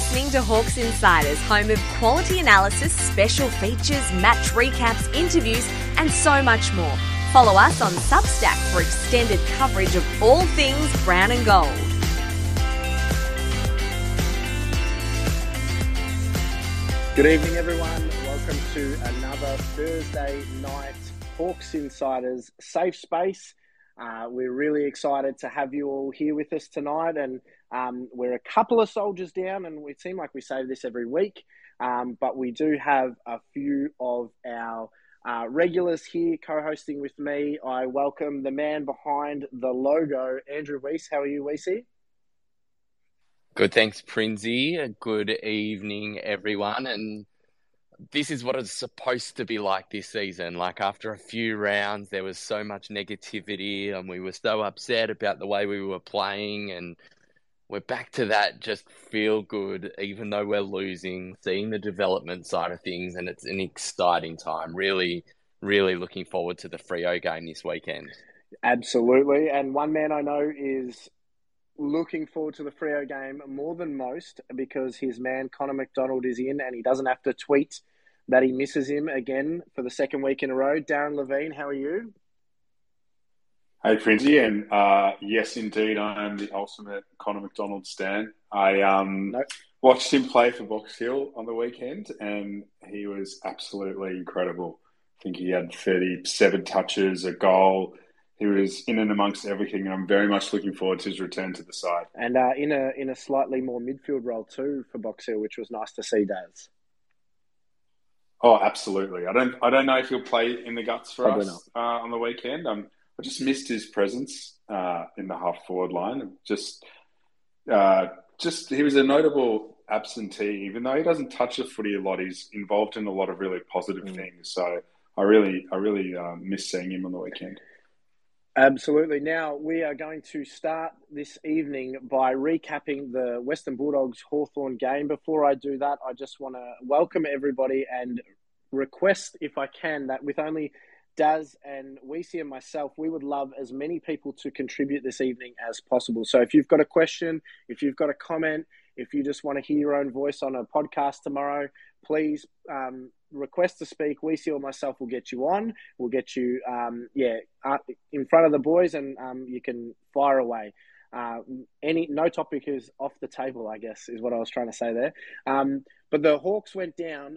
listening to Hawks Insiders, home of quality analysis, special features, match recaps, interviews, and so much more. Follow us on Substack for extended coverage of all things brown and gold. Good evening, everyone. Welcome to another Thursday night Hawks Insiders safe space. Uh, we're really excited to have you all here with us tonight, and um, we're a couple of soldiers down, and we seem like we say this every week, um, but we do have a few of our uh, regulars here co-hosting with me. I welcome the man behind the logo, Andrew Weiss. How are you, Weissy? Good, thanks, Prinsey. Good evening, everyone. And this is what it's supposed to be like this season. Like after a few rounds, there was so much negativity, and we were so upset about the way we were playing, and we're back to that just feel good, even though we're losing, seeing the development side of things, and it's an exciting time. Really, really looking forward to the Freo game this weekend. Absolutely. And one man I know is looking forward to the Freo game more than most because his man Connor MacDonald is in and he doesn't have to tweet that he misses him again for the second week in a row. Darren Levine, how are you? Hey, Princey, and uh, yes, indeed, I am the ultimate Connor MacDonald stan. I um, nope. watched him play for Box Hill on the weekend, and he was absolutely incredible. I think he had 37 touches, a goal. He was in and amongst everything, and I'm very much looking forward to his return to the side. And uh, in a in a slightly more midfield role too for Box Hill, which was nice to see, Daz. Oh, absolutely. I don't I don't know if he'll play in the guts for Probably us uh, on the weekend. Um, I just missed his presence uh, in the half forward line. Just, uh, just he was a notable absentee, even though he doesn't touch the footy a lot. He's involved in a lot of really positive mm. things. So I really, I really uh, miss seeing him on the weekend. Absolutely. Now we are going to start this evening by recapping the Western Bulldogs Hawthorn game. Before I do that, I just want to welcome everybody and request, if I can, that with only Daz and Weesey and myself, we would love as many people to contribute this evening as possible. So if you've got a question, if you've got a comment, if you just want to hear your own voice on a podcast tomorrow, please um, request to speak. Weesey or myself will get you on. We'll get you, um, yeah, uh, in front of the boys, and um, you can fire away. Uh, any no topic is off the table, I guess, is what I was trying to say there. Um, but the Hawks went down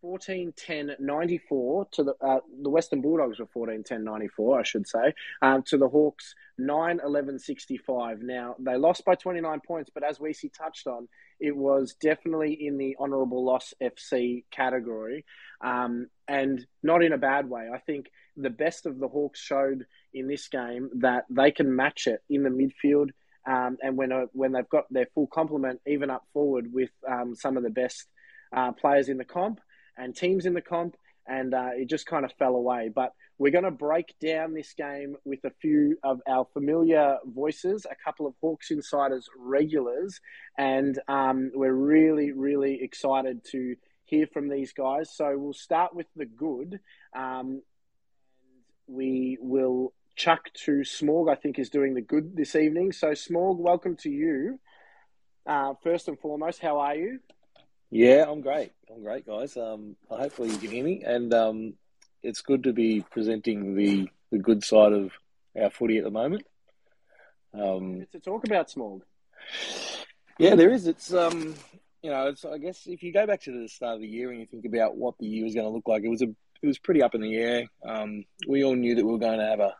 14 10 94 to the uh, the Western Bulldogs were 14 10 94 I should say um, to the Hawks 9 11 65 now they lost by 29 points but as we see touched on it was definitely in the honourable loss FC category. Um, and not in a bad way. I think the best of the Hawks showed in this game that they can match it in the midfield um, and when uh, when they've got their full complement even up forward with um, some of the best uh, players in the comp and teams in the comp, and uh, it just kind of fell away. But we're going to break down this game with a few of our familiar voices, a couple of Hawks Insiders regulars, and um, we're really, really excited to hear from these guys. So we'll start with the good. Um, we will chuck to Smorg, I think, is doing the good this evening. So, Smorg, welcome to you. Uh, first and foremost, how are you? Yeah, I'm great. I'm great, guys. Um, hopefully you can hear me, and um, it's good to be presenting the the good side of our footy at the moment. Um, to talk about small. Yeah, there is. It's um, you know, it's I guess if you go back to the start of the year and you think about what the year was going to look like, it was a it was pretty up in the air. Um, we all knew that we were going to have a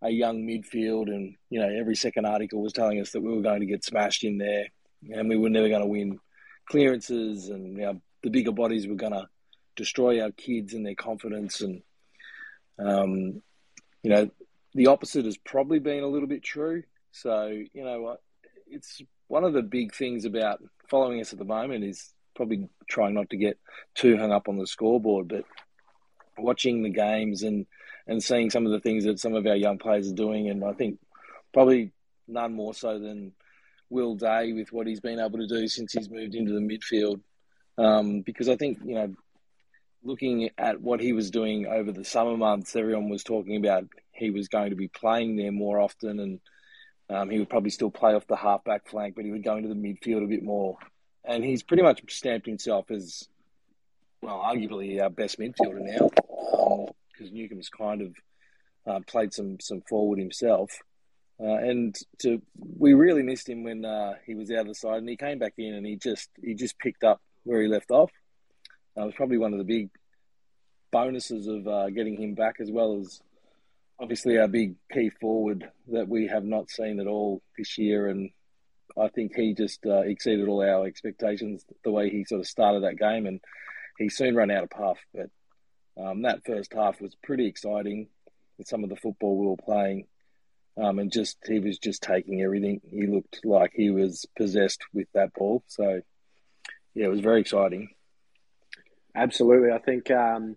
a young midfield, and you know, every second article was telling us that we were going to get smashed in there, and we were never going to win clearances and you know, the bigger bodies were going to destroy our kids and their confidence. And, um, you know, the opposite has probably been a little bit true. So, you know, it's one of the big things about following us at the moment is probably trying not to get too hung up on the scoreboard, but watching the games and, and seeing some of the things that some of our young players are doing. And I think probably none more so than Will Day with what he's been able to do since he's moved into the midfield. Um, because I think, you know, looking at what he was doing over the summer months, everyone was talking about he was going to be playing there more often and um, he would probably still play off the halfback flank, but he would go into the midfield a bit more. and he's pretty much stamped himself as well, arguably our best midfielder now, because um, Newcombe's kind of uh, played some some forward himself. Uh, and to we really missed him when uh, he was out of the side, and he came back in and he just he just picked up where he left off. Uh, it was probably one of the big bonuses of uh, getting him back, as well as obviously our big key forward that we have not seen at all this year. And I think he just uh, exceeded all our expectations the way he sort of started that game, and he soon ran out of puff. But um, that first half was pretty exciting with some of the football we were playing. Um, and just he was just taking everything. He looked like he was possessed with that ball. So, yeah, it was very exciting. Absolutely, I think um,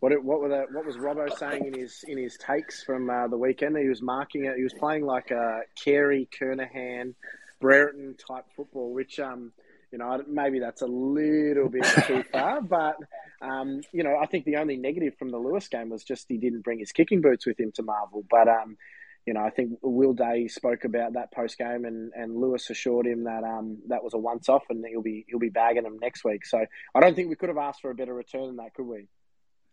what it, what were the, what was Robbo saying in his in his takes from uh, the weekend? He was marking it. He was playing like a Carey, Kernahan, Brereton type football, which um, you know maybe that's a little bit too far, but um, you know I think the only negative from the Lewis game was just he didn't bring his kicking boots with him to Marvel, but um, you know, I think Will Day spoke about that post game, and, and Lewis assured him that um, that was a once off, and he'll be he'll be bagging him next week. So I don't think we could have asked for a better return than that, could we?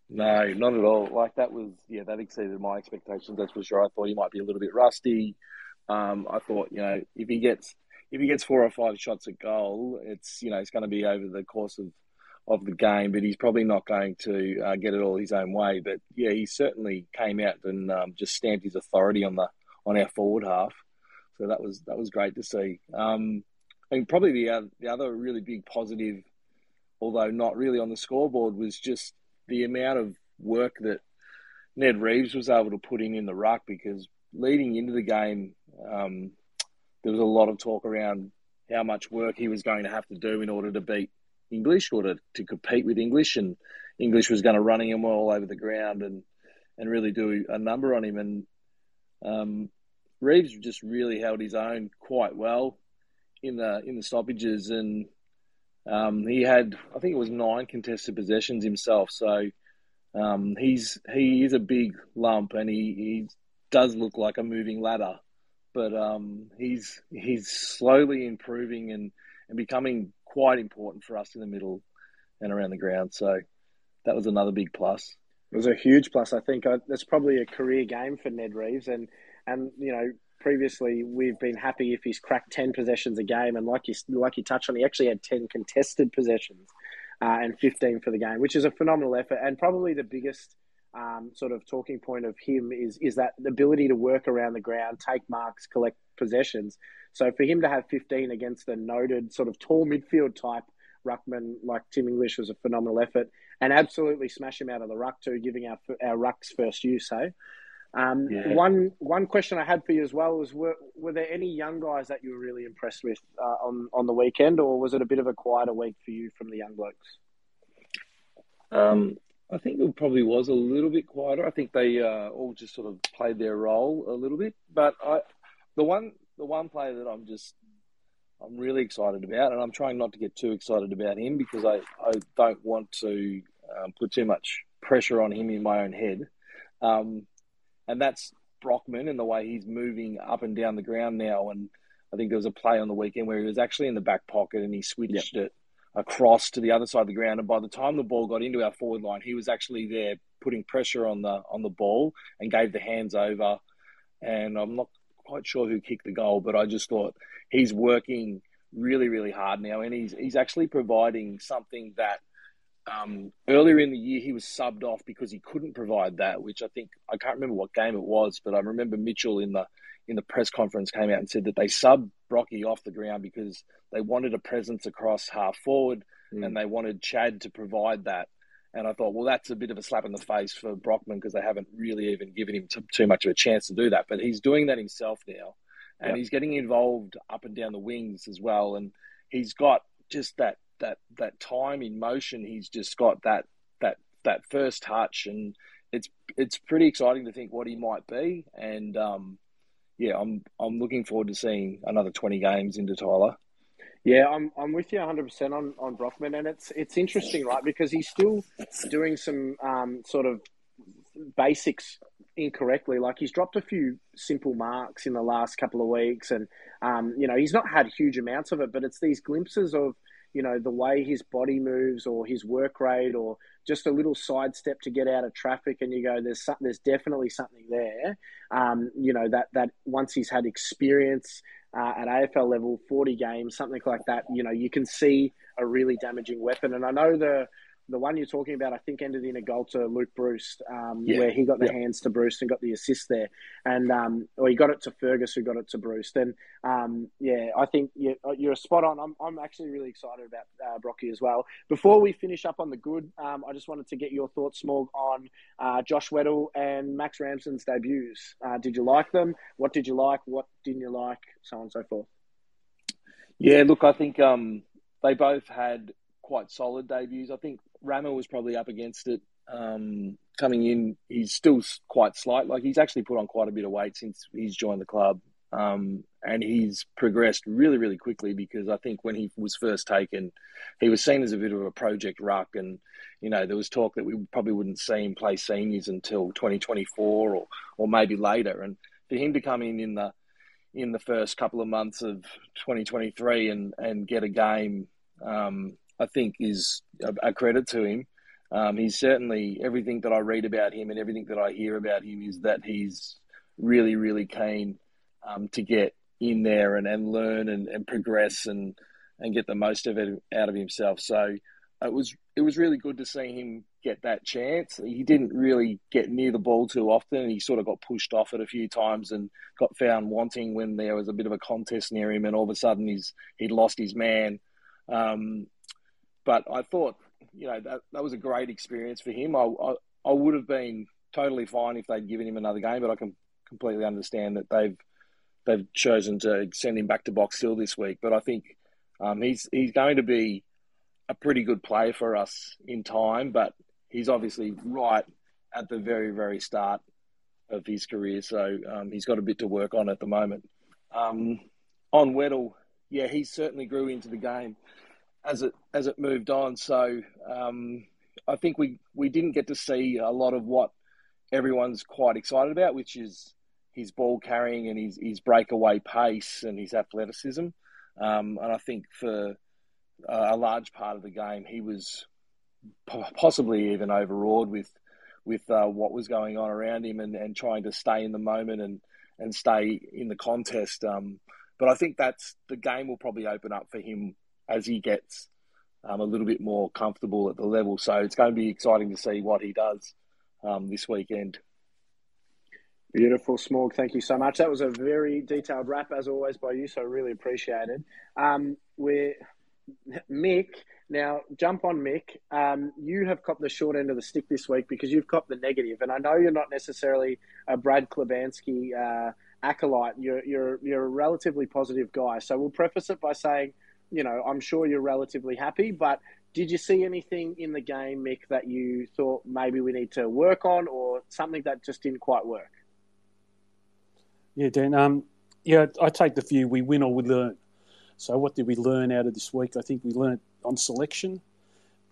No, not at all. Like that was yeah, that exceeded my expectations. That's for sure. I thought he might be a little bit rusty. Um, I thought you know if he gets if he gets four or five shots at goal, it's you know it's going to be over the course of of the game, but he's probably not going to uh, get it all his own way. But yeah, he certainly came out and um, just stamped his authority on the on our forward half. So that was that was great to see. Um, probably the uh, the other really big positive, although not really on the scoreboard, was just the amount of work that Ned Reeves was able to put in in the ruck because leading into the game, um, there was a lot of talk around how much work he was going to have to do in order to beat English or to, to compete with English, and English was going to running him all over the ground and and really do a number on him. And um, Reeves just really held his own quite well in the in the stoppages, and um, he had I think it was nine contested possessions himself. So um, he's he is a big lump, and he, he does look like a moving ladder. But um, he's he's slowly improving and, and becoming quite important for us in the middle and around the ground. So that was another big plus. It was a huge plus. I think uh, that's probably a career game for Ned Reeves, and and you know previously we've been happy if he's cracked ten possessions a game, and like you like you touched on, he actually had ten contested possessions uh, and fifteen for the game, which is a phenomenal effort, and probably the biggest. Um, sort of talking point of him is is that ability to work around the ground, take marks, collect possessions. So for him to have 15 against a noted sort of tall midfield type ruckman like Tim English was a phenomenal effort, and absolutely smash him out of the ruck too, giving our our rucks first use. Hey, um, yeah. one one question I had for you as well was were, were there any young guys that you were really impressed with uh, on on the weekend, or was it a bit of a quieter week for you from the young blokes? Um, I think it probably was a little bit quieter. I think they uh, all just sort of played their role a little bit, but I the one the one player that I'm just I'm really excited about, and I'm trying not to get too excited about him because I, I don't want to um, put too much pressure on him in my own head. Um, and that's Brockman and the way he's moving up and down the ground now. And I think there was a play on the weekend where he was actually in the back pocket and he switched yep. it across to the other side of the ground. And by the time the ball got into our forward line, he was actually there putting pressure on the on the ball and gave the hands over. And I'm not quite sure who kicked the goal, but I just thought he's working really, really hard now, and he's he's actually providing something that um, earlier in the year he was subbed off because he couldn't provide that. Which I think I can't remember what game it was, but I remember Mitchell in the in the press conference came out and said that they subbed Brocky off the ground because they wanted a presence across half forward mm. and they wanted Chad to provide that. And I thought, well, that's a bit of a slap in the face for Brockman because they haven't really even given him too, too much of a chance to do that. But he's doing that himself now, and he's getting involved up and down the wings as well. And he's got just that that that time in motion. He's just got that that that first touch, and it's it's pretty exciting to think what he might be. And um, yeah, I'm I'm looking forward to seeing another twenty games into Tyler. Yeah, I'm I'm with you 100 percent on on Brockman, and it's it's interesting, right? Because he's still doing some um, sort of basics incorrectly. Like he's dropped a few simple marks in the last couple of weeks, and um, you know he's not had huge amounts of it, but it's these glimpses of you know, the way his body moves or his work rate or just a little sidestep to get out of traffic, and you go, there's some, there's definitely something there. Um, you know that that once he's had experience uh, at AFL level, 40 games, something like that, you know, you can see a really damaging weapon. And I know the the one you're talking about, I think, ended in a goal to Luke Breust, um, yeah. where he got the hands to Breust and got the assist there, and um, or he got it to Fergus, who got it to Breust. And um, yeah, I think you're, you're spot on. I'm, I'm actually really excited about uh, Brocky as well. Before we finish up on the good, um, I just wanted to get your thoughts, Smog, on uh, Josh Weddle and Max Ramsden's debuts. Uh, did you like them? What did you like? What didn't you like? So on and so forth. Yeah, look, I think um, they both had quite solid debuts. I think Ramo was probably up against it um, coming in. He's still quite slight. Like he's actually put on quite a bit of weight since he's joined the club. Um, and he's progressed really, really quickly because I think when he was first taken, he was seen as a bit of a project ruck, and you know there was talk that we probably wouldn't see him play seniors until 2024 or or maybe later. And for him to come in in the in the first couple of months of 2023 and and get a game um, I think is a, a credit to him. Um, he's certainly everything that I read about him and everything that I hear about him is that he's really, really keen um, to get in there and, and learn and, and progress and and get the most of it out of himself. So it was it was really good to see him get that chance. He didn't really get near the ball too often. He sort of got pushed off it a few times and got found wanting when there was a bit of a contest near him, and all of a sudden he's he'd lost his man. Um, but I thought, you know, that, that was a great experience for him. I, I, I would have been totally fine if they'd given him another game, but I can completely understand that they've they've chosen to send him back to Box Hill this week. But I think um, he's he's going to be a pretty good player for us in time, but he's obviously right at the very very start of his career, so um, he's got a bit to work on at the moment. Um, on Weddle, yeah, he certainly grew into the game as it as it moved on. So um, I think we we didn't get to see a lot of what everyone's quite excited about, which is his ball carrying and his his breakaway pace and his athleticism. Um, and I think for a large part of the game, he was possibly even overawed with with uh, what was going on around him and, and trying to stay in the moment and and stay in the contest. Um, but I think that's the game will probably open up for him as he gets um, a little bit more comfortable at the level. So it's going to be exciting to see what he does um, this weekend. Beautiful, Smog. Thank you so much. That was a very detailed wrap, as always, by you. So really appreciate it. Um, we're Mick. Now, jump on Mick. Um, you have copped the short end of the stick this week because you've copped the negative, and I know you're not necessarily a Brad Klebanski uh, acolyte. You're you're you're a relatively positive guy. So we'll preface it by saying you know, I'm sure you're relatively happy, but did you see anything in the game, Mick, that you thought maybe we need to work on or something that just didn't quite work? Yeah, Dan. Um, yeah, I take the view we win or we learn. So, what did we learn out of this week? I think we learned on selection.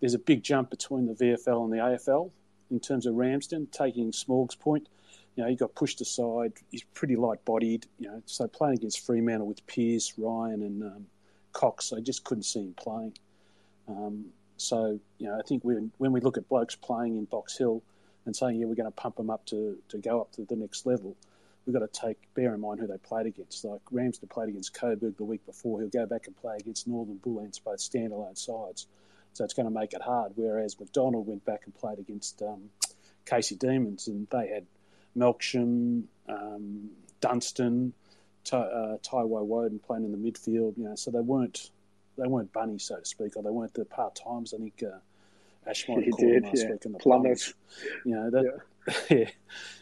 There's a big jump between the VFL and the AFL in terms of Ramsden, taking Smog's point. You know, he got pushed aside. He's pretty light bodied. You know, so playing against Fremantle with Pearce, Ryan, and um, Cox. I just couldn't see him playing. Um, so, you know, I think when, when we look at blokes playing in Box Hill and saying, yeah, we're going to pump them up to, to go up to the next level, we've got to take bear in mind who they played against. Like Ramsden played against Coburg the week before. He'll go back and play against Northern Bullants, both standalone sides. So it's going to make it hard. Whereas MacDonald went back and played against um, Casey Demons, and they had Melksham, um, Dunstan, Ty, uh, Taj Woewodin playing in the midfield. You know, so they weren't they weren't bunny, so to speak, or they weren't the part times. I think uh, Ash might have called them last yeah. week in the plumbers. You know that. Yeah. yeah.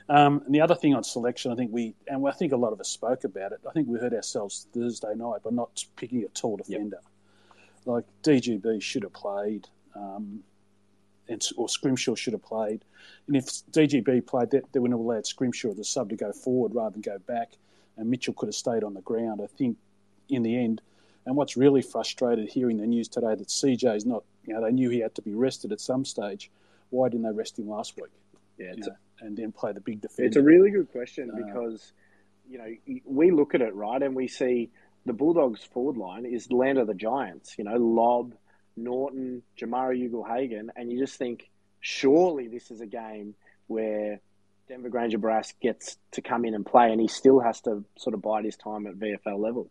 Um, and the other thing on selection, I think we and I think a lot of us spoke about it. I think we heard ourselves Thursday night by not picking a tall defender. Yep. Like DGB should have played. Um, and, or Scrimshaw should have played. And if DGB played, that they would have allowed Scrimshaw the sub to go forward rather than go back and Mitchell could have stayed on the ground. I think in the end, and what's really frustrated hearing the news today that CJ's not, you know, they knew he had to be rested at some stage. Why didn't they rest him last week? Yeah, a, and then play the big defender. It's a really good question uh, because, you know, we look at it right and we see the Bulldogs forward line is the land of the giants. You know, Lobb, Naughton, Jamarra Ugle-Hagan, and you just think, surely this is a game where Denver Grainger-Barras gets to come in and play, and he still has to sort of bide his time at VFL level.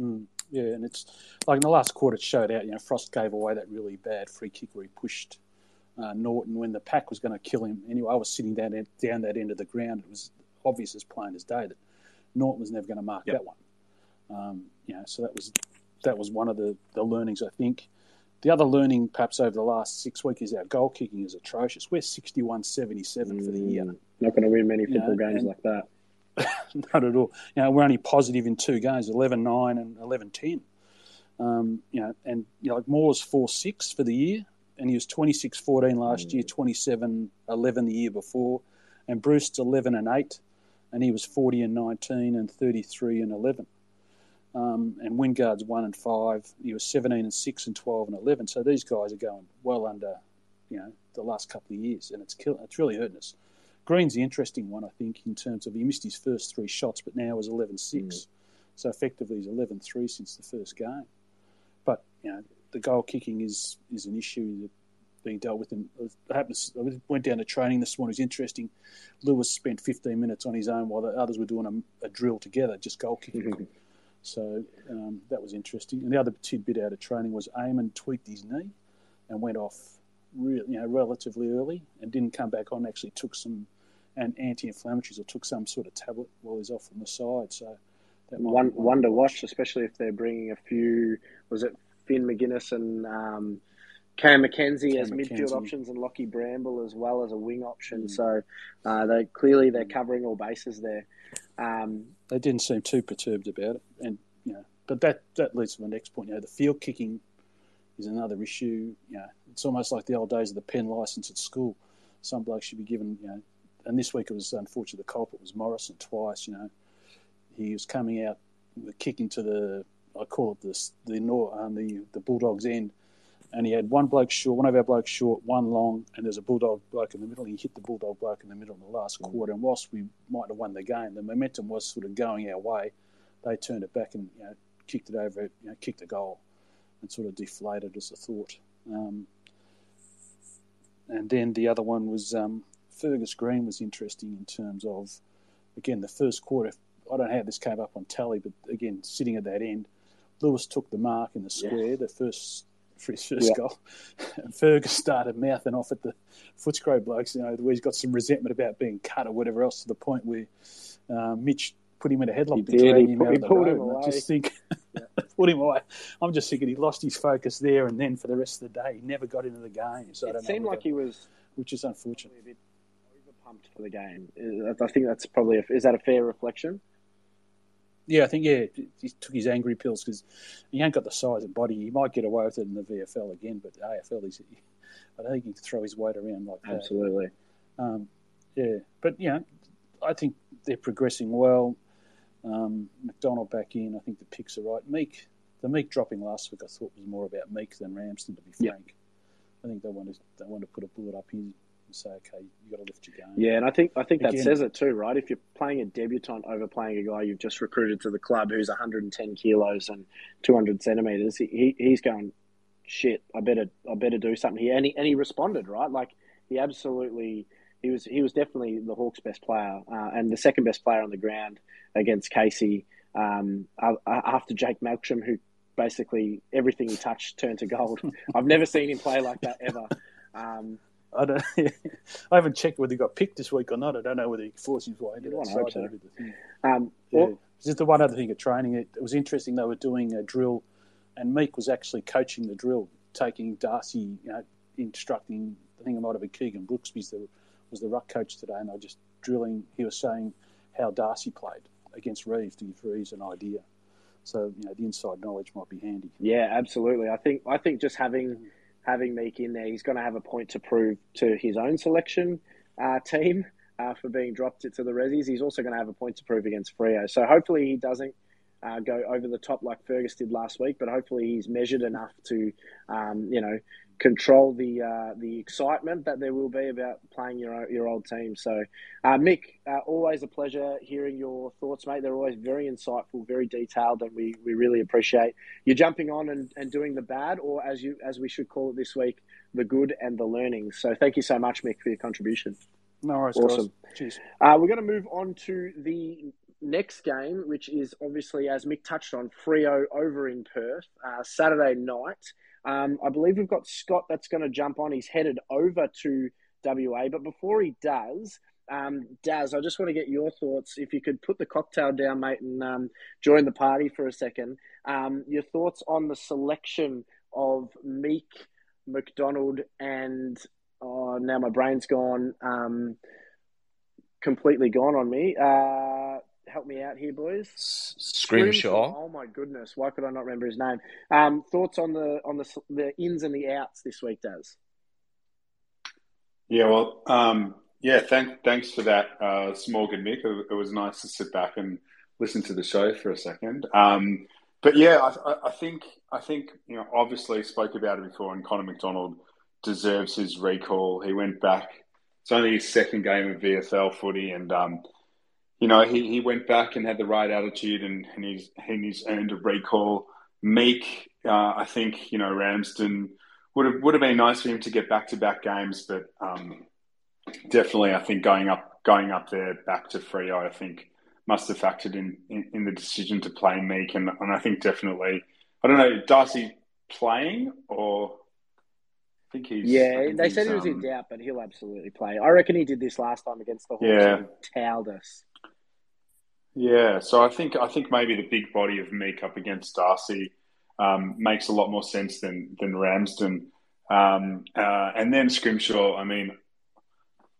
Mm, yeah, and it's like in the last quarter, it showed out. You know, Frost gave away that really bad free kick where he pushed uh, Naughton when the pack was going to kill him. Anyway, I was sitting down down that end of the ground. It was obvious as plain as day that Naughton was never going to mark yep. that one. Um, you know, so that was that was one of the, the learnings I think. The other learning, perhaps over the last six weeks, is our goal kicking is atrocious. We're 61 77 mm, for the year. Not going to win many football you know, games like that. not at all. You know, we're only positive in two games 11 9 and 11 10. Um, you know, and you know, like Moore's 4 6 for the year, and he was 26 14 last mm. year, 27 11 the year before, and Breust's 11 and 8, and he was 40 and 19 and 33 and 11. Um, and Wingard's one and five. He was seventeen and six and twelve and eleven. So these guys are going well under, you know, the last couple of years, and it's kill, it's really hurting us. Greene's the interesting one, I think, in terms of he missed his first three shots, but now is 11-6. Mm. So effectively, he's 11-3 since the first game. But you know, the goal kicking is is an issue that being dealt with. And it happens. I went down to training this morning. It was interesting. Lewis spent 15 minutes on his own while the others were doing a, a drill together, just goal kicking. So um, that was interesting. And the other tidbit out of training was Eamon tweaked his knee and went off, you know, relatively early and didn't come back on. Actually, took some and anti-inflammatories or took some sort of tablet while he's off on the side. So that one one to watch, especially if they're bringing a few. Was it Finn Maginness and um, Cam Mackenzie Cam as midfield options and Lockie Bramble as well as a wing option. Mm. So uh, they clearly they're covering all bases there. Um, they didn't seem too perturbed about it, and you know, but that that leads to my next point. You know, the field kicking is another issue. You know, it's almost like the old days of the pen license at school. Some blokes should be given, you know, and this week it was unfortunate. The culprit was Morrison twice. You know, he was coming out kicking to the I call it the the um, the the Bulldogs end and he had one bloke short, one of our blokes short, one long, and there's a bulldog bloke in the middle. He hit the bulldog bloke in the middle in the last mm. quarter, and whilst we might have won the game, the momentum was sort of going our way. They turned it back and you know, kicked it over, you know, kicked a goal, and sort of deflated as a thought. Um, and then the other one was um, Fergus Greene was interesting in terms of, again, the first quarter. I don't know how this came up on tally, but again, sitting at that end, Lewis took the mark in the square. Yeah. The first for his first yeah. goal. And Fergus started mouthing off at the Footscray blokes, you know, where he's got some resentment about being cut or whatever else to the point where uh, Mitch put him in a headlock he did. He, put, he pulled him away. I just think, yeah. put him away. I'm just thinking he lost his focus there and then for the rest of the day, he never got into the game. So it seemed like he was, which is unfortunate. A bit pumped for the game. I think that's probably a, is that a fair reflection? Yeah, I think yeah, he took his angry pills because he ain't got the size and body. He might get away with it in the VFL again, but the AFL, he's, I don't think he can throw his weight around like that. Absolutely. Um, yeah, but you know, I think they're progressing well. Um, MacDonald back in. I think the picks are right. Meek, the Meek dropping last week, I thought was more about Meek than Ramsden. To be frank, yep. I think they want to they want to put a bullet up his and say, okay, you got to lift your game. Yeah, and I think I think Again, that says it too, right? If you're playing a debutant over playing a guy you've just recruited to the club who's 110 kilos and 200 centimeters, he, he's going, shit, I better I better do something here. And he, and he responded, right? Like he absolutely he was he was definitely the Hawks' best player uh, and the second best player on the ground against Casey um, after Jake Melksham, who basically everything he touched turned to gold. I've never seen him play like that ever. Um, I don't. I haven't checked whether he got picked this week or not. I don't know whether he forced his way into that side. So. Um, yeah. Well, just the one other thing of training. It, it, was interesting. They were doing a drill, and Meek was actually coaching the drill, taking Darcy, you know, instructing. I think it might have been Keegan Brooksby that was the ruck coach today, and were just drilling. He was saying how Darcy played against Reeves to give Reeves an idea. So you know, the inside knowledge might be handy. Yeah, absolutely. I think I think just having having Meek in there, he's going to have a point to prove to his own selection uh, team uh, for being dropped to the Rezzies. He's also going to have a point to prove against Freo. So hopefully he doesn't uh, go over the top like Fergus did last week, but hopefully he's measured enough to, um, you know, control the uh, the excitement that there will be about playing your your old team. So, uh, Mick, uh, always a pleasure hearing your thoughts, mate. They're always very insightful, very detailed, and we, we really appreciate you jumping on and, and doing the bad, or as you as we should call it this week, the good and the learning. So, thank you so much, Mick, for your contribution. No worries, awesome. Guys. Cheers. Uh, we're going to move on to the next game, which is obviously, as Mick touched on, Freo over in Perth, uh, Saturday night. Um, I believe we've got Scott that's going to jump on. He's headed over to WA. But before he does, um, Daz, I just want to get your thoughts. If you could put the cocktail down, mate, and um, join the party for a second. Um, your thoughts on the selection of Meek, MacDonald, and oh, now my brain's gone, um, completely gone on me. Uh, help me out here, boys. Scrimshaw. Oh my goodness, why could I not remember his name? Um, thoughts on the on the the ins and the outs this week, Daz. Yeah, well, um, yeah, thank, thanks for that, uh, Smorgan Mick. It, it, was nice to sit back and listen to the show for a second. Um, but yeah, I, I, think I think you know obviously spoke about it before, and Connor MacDonald deserves his recall. He went back. It's only his second game of VFL footy, and um, you know, he, he went back and had the right attitude and, and, he's, and he's earned a recall. Meek, uh, I think, you know, Ramsden would have, would have been nice for him to get back to back games, but um, definitely, I think going up, going up there back to Freo, I think must have factored in, in, in the decision to play Meek. And, and I think definitely, I don't know, Darcy playing or I think he's. Yeah, think they he's, said he was um, in doubt, but he'll absolutely play. I reckon he did this last time against the Hawks Yeah. and towed us. Yeah, so I think I think maybe the big body of Meek up against Darcy um, makes a lot more sense than than Ramsden, um, uh, and then Scrimshaw. I mean,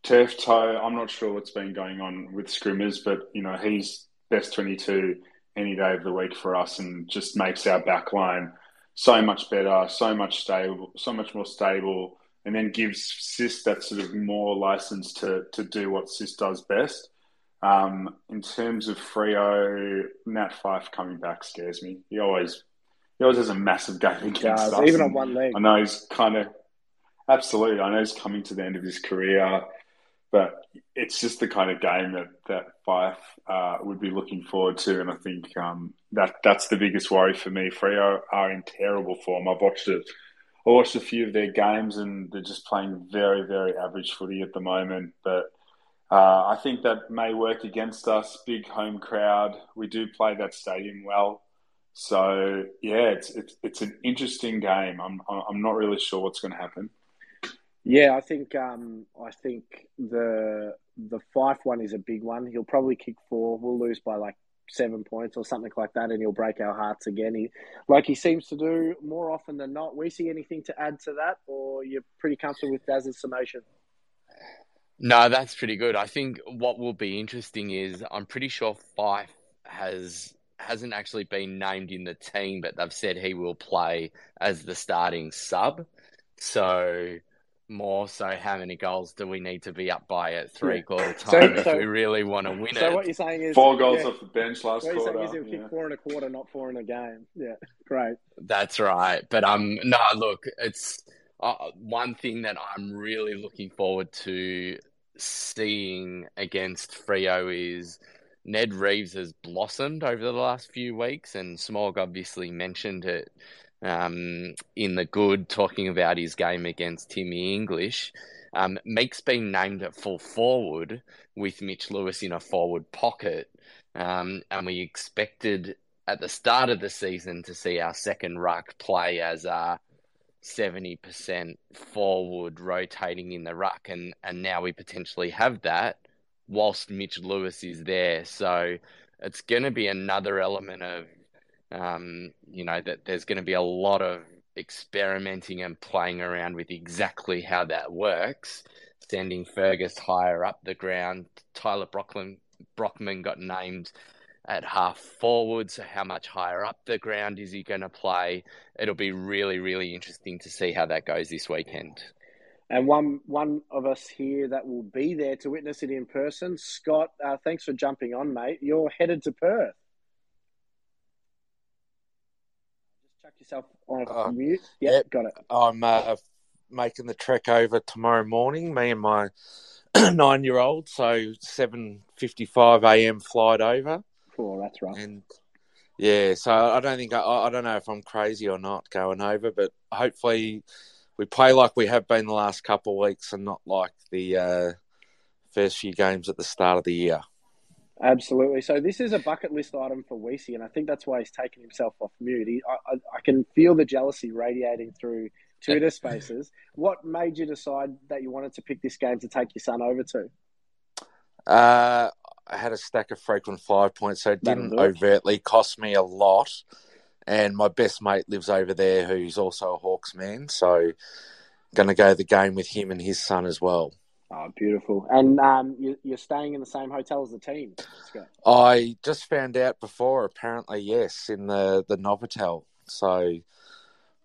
turf toe. I'm not sure what's been going on with Scrimmers, but you know he's best 22 any day of the week for us, and just makes our back line so much better, so much stable, so much more stable, and then gives Sis that sort of more license to to do what Sis does best. Um, in terms of Freo, Nat Fyfe coming back scares me. He always he always has a massive game against Does, us. even on one leg. I know he's kind of absolutely. I know he's coming to the end of his career, but it's just the kind of game that that Fyfe uh, would be looking forward to, and I think um, that that's the biggest worry for me. Freo are in terrible form. I've watched it. I watched a few of their games, and they're just playing very, very average footy at the moment. But uh, I think that may work against us. Big home crowd. We do play that stadium well. So yeah, it's it's it's an interesting game. I'm I'm not really sure what's going to happen. Yeah, I think um, I think the the Fyfe one is a big one. He'll probably kick four. We'll lose by like seven points or something like that, and he'll break our hearts again. He, like he seems to do more often than not. We see anything to add to that, or you're pretty comfortable with Daz's summation? No, that's pretty good. I think what will be interesting is I'm pretty sure Fyfe has hasn't actually been named in the team, but they've said he will play as the starting sub. So more so, how many goals do we need to be up by at three Yeah. quarter So- time if so- we really want to win So it? what you're saying is Four goals yeah, off the bench last What you're saying is he'll yeah. kick four in a quarter, not four in a game. Yeah, great. That's right. But um, no, look, it's uh, one thing that I'm really looking forward to seeing against Freo is Ned Reeves has blossomed over the last few weeks, and Smog obviously mentioned it um, in the good, talking about his game against Timmy English. Um, Meek's been named at full forward with Mitch Lewis in a forward pocket, um, and we expected at the start of the season to see our second ruck play as a 70% forward rotating in the ruck and, and now we potentially have that whilst Mitch Lewis is there. So it's going to be another element of, um, you know, that there's going to be a lot of experimenting and playing around with exactly how that works. Sending Fergus higher up the ground. Tyler Brockman, Brockman got named at half forward. So, how much higher up the ground is he going to play? It'll be really, really interesting to see how that goes this weekend. And one one of us here that will be there to witness it in person, Scott. Uh, thanks for jumping on, mate. You're headed to Perth. Just chuck yourself on Uh, mute. Yep, yep. got it. I'm uh, making the trek over tomorrow morning. Me and my nine-year-old, so seven fifty-five a.m. flight over. Oh, that's right. And yeah, so I don't think I, I don't know if I'm crazy or not going over, but hopefully we play like we have been the last couple of weeks and not like the uh, first few games at the start of the year. Absolutely. So this is a bucket list item for Weesey, and I think that's why he's taken himself off mute. He, I, I, can feel the jealousy radiating through Twitter Spaces. What made you decide that you wanted to pick this game to take your son over to? Uh, I had a stack of frequent five points, so it didn't overtly cost me a lot. And my best mate lives over there, who's also a Hawks man, so going to go the game with him and his son as well. Oh, beautiful! And um, you, are staying in the same hotel as the team. I just found out before. Apparently, yes, in the the Novotel. So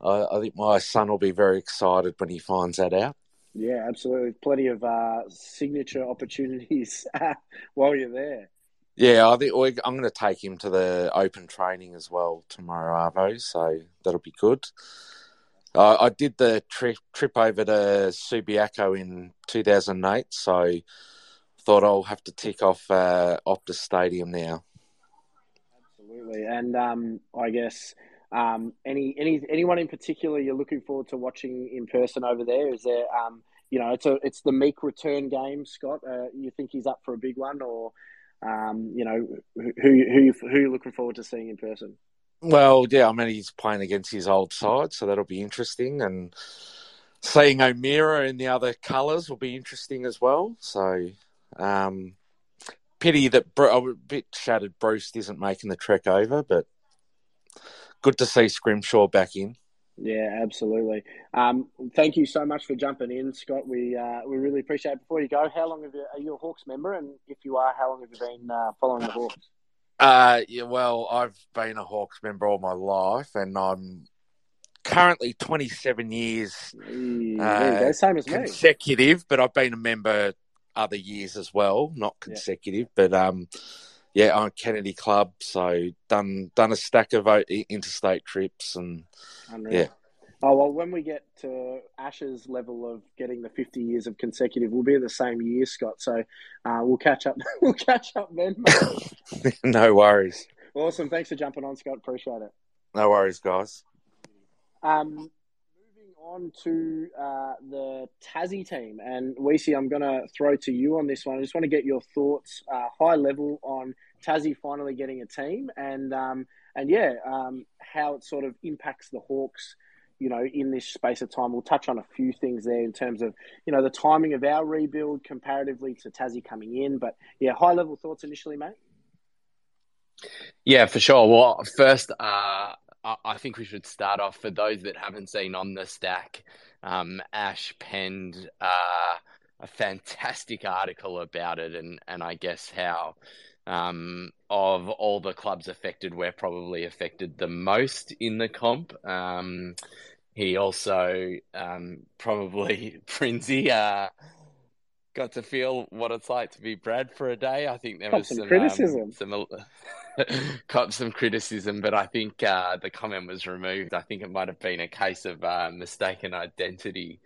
I, I, think my son will be very excited when he finds that out. Yeah, absolutely. Plenty of uh, signature opportunities while you're there. Yeah, I think I'm going to take him to the open training as well tomorrow, Arvo. So that'll be good. Uh, I did the trip trip over to Subiaco in 2008, so thought I'll have to tick off uh, Optus Stadium now. Absolutely, and um, I guess um, any any anyone in particular you're looking forward to watching in person over there? Is there um, you know it's a it's the Meek return game, Scott? Uh, you think he's up for a big one, or um, you know who who who you looking forward to seeing in person? Well, yeah, I mean, he's playing against his old side, so that'll be interesting. And seeing O'Meara in the other colours will be interesting as well. So, um, pity that I'm a bit shattered Breust isn't making the trek over, but good to see Scrimshaw back in. Yeah, absolutely. Um, thank you so much for jumping in, Scott. We uh, we really appreciate it. Before you go, how long have you, are you a Hawks member? And if you are, how long have you been uh, following the Hawks? Uh, yeah, well, I've been a Hawks member all my life, and I'm currently 27 years uh, same as consecutive, me. but I've been a member other years as well, not consecutive. Yeah. But um, yeah, I'm Kennedy Club, so done done a stack of interstate trips, and Unreal. yeah, Oh well, when we get to Ash's level of getting the fifty years of consecutive, we'll be in the same year, Scott. So uh, we'll catch up. we'll catch up then. no worries. Awesome. Thanks for jumping on, Scott. Appreciate it. No worries, guys. Um, moving on to uh, the Tassie team, and Weesey, I'm going to throw to you on this one. I just want to get your thoughts, uh, high level, on Tassie finally getting a team, and um, and yeah, um, how it sort of impacts the Hawks you know, in this space of time. We'll touch on a few things there in terms of, you know, the timing of our rebuild comparatively to Tassie coming in. But yeah, high level thoughts initially, mate. Yeah, for sure. Well, first, uh, I think we should start off for those that haven't seen on the stack. Um, Ash penned uh, a fantastic article about it, and and I guess how um, of all the clubs affected, we're probably affected the most in the comp. Um, he also um, probably Prinzy uh, got to feel what it's like to be Brad for a day. I think there was some, some criticism, some caught some criticism, but I think uh, the comment was removed. I think it might have been a case of uh, mistaken identity,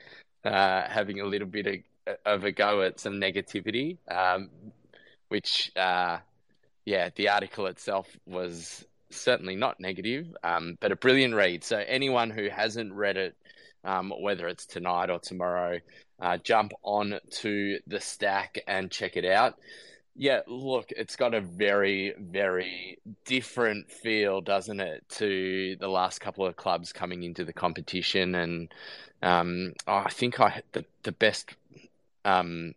uh, having a little bit of, of, a go at some negativity, um, which uh, yeah, the article itself was certainly not negative, um, but a brilliant read. So anyone who hasn't read it, um, whether it's tonight or tomorrow, uh, jump on to the stack and check it out. Yeah, look, it's got a very, very different feel, doesn't it, to the last couple of clubs coming into the competition. And um, oh, I think I the the best um,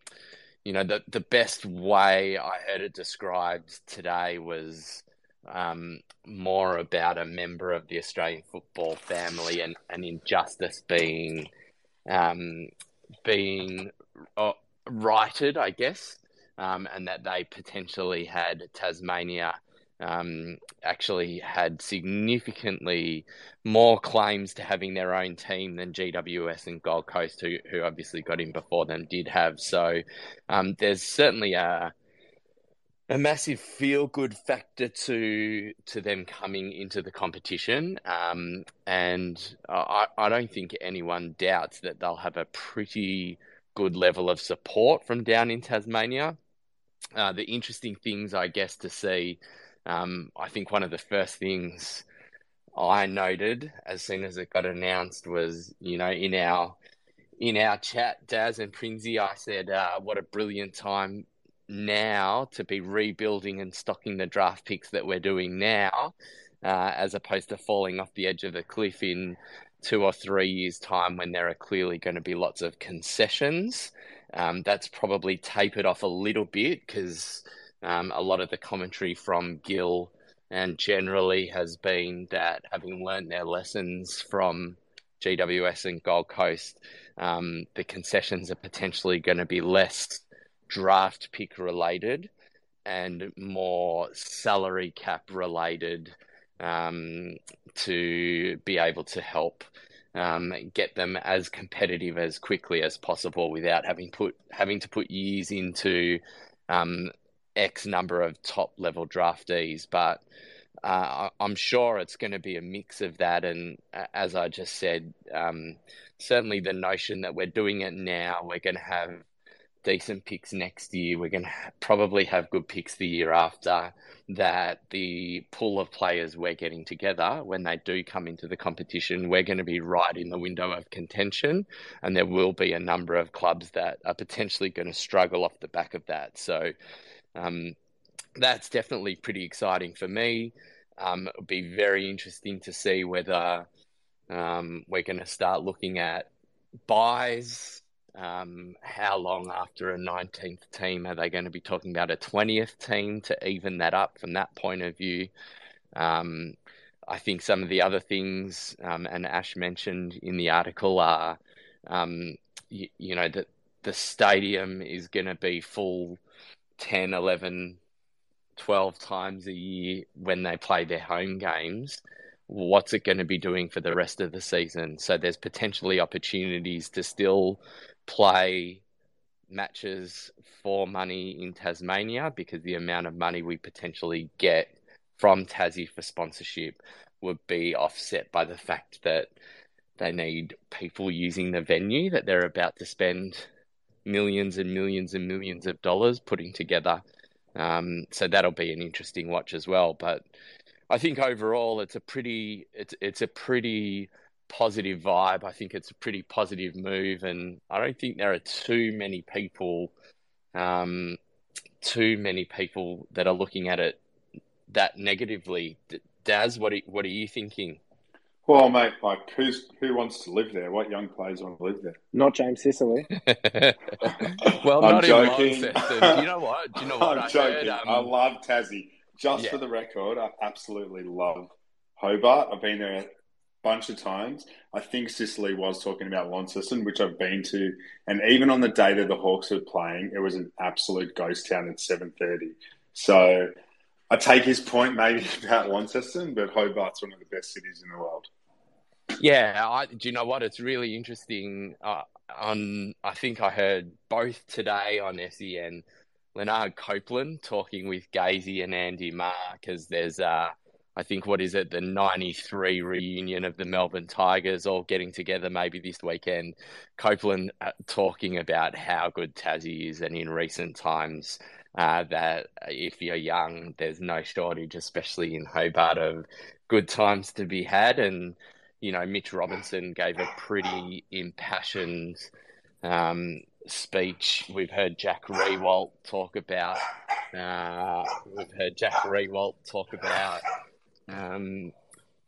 you know, the the best way I heard it described today was um, more about a member of the Australian football family and an injustice being um, being uh, righted, I guess, um, and that they potentially had Tasmania um, actually had significantly more claims to having their own team than GWS and Gold Coast, who who obviously got in before them, did have. So um, there's certainly a a massive feel good factor to to them coming into the competition. Um, and I, I don't think anyone doubts that they'll have a pretty good level of support from down in Tasmania. Uh, the interesting things, I guess, to see, um, I think one of the first things I noted as soon as it got announced was, you know, in our in our chat, Daz and Prinzy, I said, uh, "What a brilliant time now to be rebuilding and stocking the draft picks that we're doing now, uh, as opposed to falling off the edge of the cliff in two or three years' time when there are clearly going to be lots of concessions. Um, that's probably tapered off a little bit because um, a lot of the commentary from Gill and generally has been that having learned their lessons from GWS and Gold Coast, um, the concessions are potentially going to be less draft pick related and more salary cap related um, to be able to help um, get them as competitive as quickly as possible without having put having to put years into um, X number of top level draftees. But uh, I'm sure it's going to be a mix of that. And uh, as I just said, um, certainly the notion that we're doing it now, we're going to have decent picks next year. We're going to probably have good picks the year after. That the pool of players we're getting together when they do come into the competition, we're going to be right in the window of contention, and there will be a number of clubs that are potentially going to struggle off the back of that. So, um, that's definitely pretty exciting for me. Um, it'll be very interesting to see whether um, we're going to start looking at byes um, how long after a 19th team are they going to be talking about a 20th team to even that up from that point of view? Um, I think some of the other things, um, and Ash mentioned in the article, are um, you, you, know that the stadium is going to be full 10, 11, 12 times a year when they play their home games what's it going to be doing for the rest of the season? So there's potentially opportunities to still play matches for money in Tasmania because the amount of money we potentially get from Tassie for sponsorship would be offset by the fact that they need people using the venue that they're about to spend millions and millions and millions of dollars putting together. Um, so that'll be an interesting watch as well. But I think overall, it's a pretty it's it's a pretty positive vibe. I think it's a pretty positive move, and I don't think there are too many people, um, too many people that are looking at it that negatively. Daz, what are, what are you thinking? Well, mate, like who's who wants to live there? What young players want to live there? Not James Sicily. well, I'm not joking. in Launceston. you know what? Do you know what? I'm I joking. Heard, um... I love Tassie. Just yeah. for the record, I absolutely love Hobart. I've been there a bunch of times. I think Sicily was talking about Launceston, which I've been to, and even on the day that the Hawks were playing, it was an absolute ghost town at seven thirty. So I take his point maybe about Launceston, but Hobart's one of the best cities in the world. Yeah, I, do you know what? It's really interesting. Uh, on I think I heard both today on SEN. Lanard Copeland talking with Gazy and Andy Maher because there's uh, I think what is it, the '93 reunion of the Melbourne Tigers all getting together maybe this weekend. Copeland uh, talking about how good Tassie is, and in recent times, uh, that if you're young, there's no shortage, especially in Hobart, of good times to be had. And you know, Mitch Robinson gave a pretty impassioned um, speech. We've heard Jack Riewoldt talk about. Uh, we've heard Jack Riewoldt talk about um,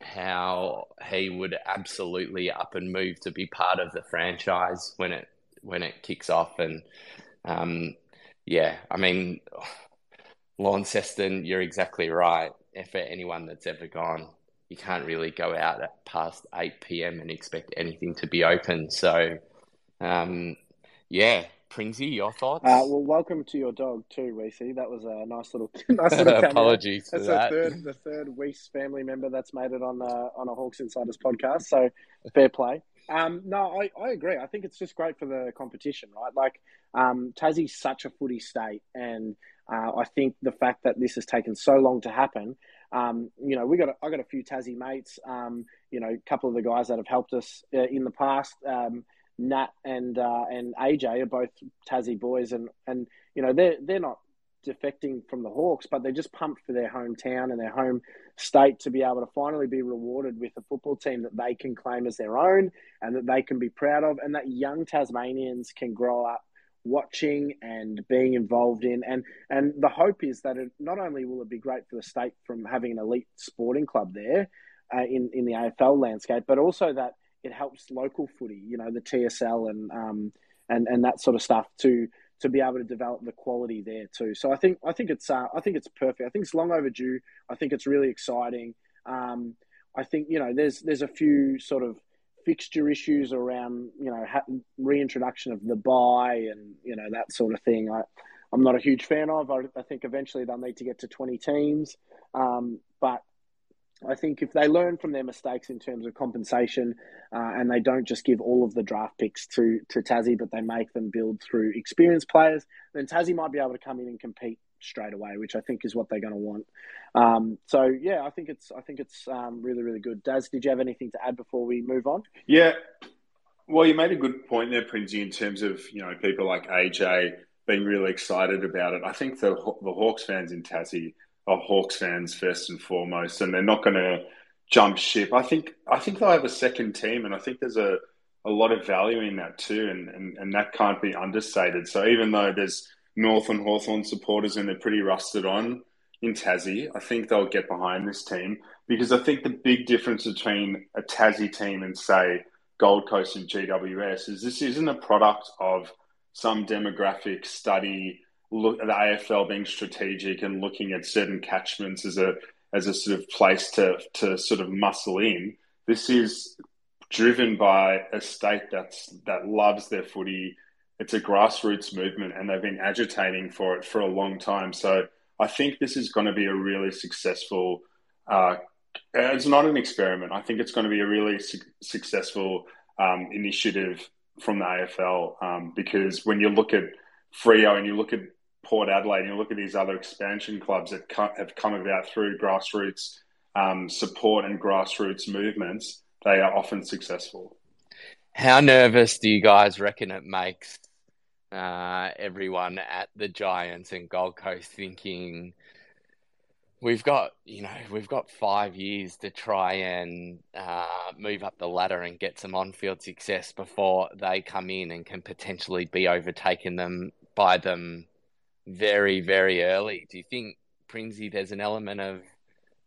how he would absolutely up and move to be part of the franchise when it when it kicks off. And um, yeah, I mean, Launceston, you're exactly right. For anyone that's ever gone, you can't really go out at past 8 p.m. and expect anything to be open. So, um, yeah, Prinzy, your thoughts? Uh, well, welcome to your dog too, Weesey. That was a nice little, nice little apologies that's that. The third, the third Weiss family member that's made it on uh, on a Hawks Insiders podcast. So fair play. Um, no, I, I agree. I think it's just great for the competition, right? Like, um, Tassie's such a footy state, and uh, I think the fact that this has taken so long to happen, um, you know, we got a, I got a few Tassie mates, um, you know, a couple of the guys that have helped us uh, in the past, um, Nat and uh, and AJ are both Tassie boys, and and you know they're they're not defecting from the Hawks, but they're just pumped for their hometown and their home state to be able to finally be rewarded with a football team that they can claim as their own and that they can be proud of, and that young Tasmanians can grow up watching and being involved in. And and the hope is that it not only will it be great for the state from having an elite sporting club there uh, in in the AFL landscape but also that it helps local footy you know the TSL and um and and that sort of stuff to to be able to develop the quality there too. So I think I think it's uh, I think it's perfect. I think it's long overdue. I think it's really exciting. Um, I think you know there's there's a few sort of fixture issues around you know ha- reintroduction of the bye and you know that sort of thing. I I'm not a huge fan of. I, I think eventually they'll need to get to 20 teams, um, but I think if they learn from their mistakes in terms of compensation, uh, and they don't just give all of the draft picks to to Tassie, but they make them build through experienced players, then Tassie might be able to come in and compete straight away, which I think is what they're going to want. Um, so yeah, I think it's I think it's um, really really good. Daz, did you have anything to add before we move on? Yeah, well, you made a good point there, Princey, in terms of you know people like AJ being really excited about it. I think the the Hawks fans in Tassie are Hawks fans first and foremost, and they're not going to jump ship. I think I think they'll have a second team, and I think there's a, a lot of value in that too, and, and, and that can't be understated. So even though there's North and Hawthorn supporters and they're pretty rusted on in Tassie, I think they'll get behind this team because I think the big difference between a Tassie team and say Gold Coast and GWS is this isn't a product of some demographic study look at the AFL being strategic and looking at certain catchments as a as a sort of place to to sort of muscle in. This is driven by a state that's that loves their footy. It's a grassroots movement, and they've been agitating for it for a long time. So I think this is going to be a really successful. Uh, it's not an experiment. I think it's going to be a really su- successful um, initiative from the AFL um, because when you look at Freo and you look at Port Adelaide and you look at these other expansion clubs that have come about through grassroots um, support and grassroots movements, they are often successful. How nervous do you guys reckon it makes uh, everyone at the Giants and Gold Coast thinking we've got you know we've got five years to try and uh, move up the ladder and get some on-field success before they come in and can potentially be overtaken them by them very, very early. Do you think, Prinsey, there's an element of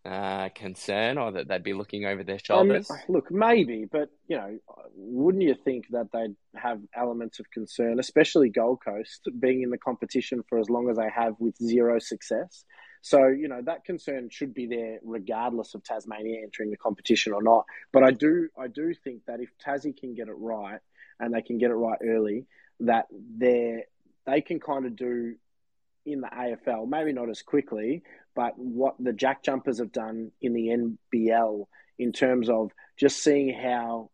uh, concern or that they'd be looking over their um, shoulders? Um, look, maybe, but you know, wouldn't you think that they'd have elements of concern, especially Gold Coast being in the competition for as long as they have with zero success? So you know that concern should be there regardless of Tasmania entering the competition or not. But I do, I do think that if Tassie can get it right and they can get it right early, that they they can kind of do in the AFL, maybe not as quickly, but what the Jack Jumpers have done in the NBL in terms of just seeing how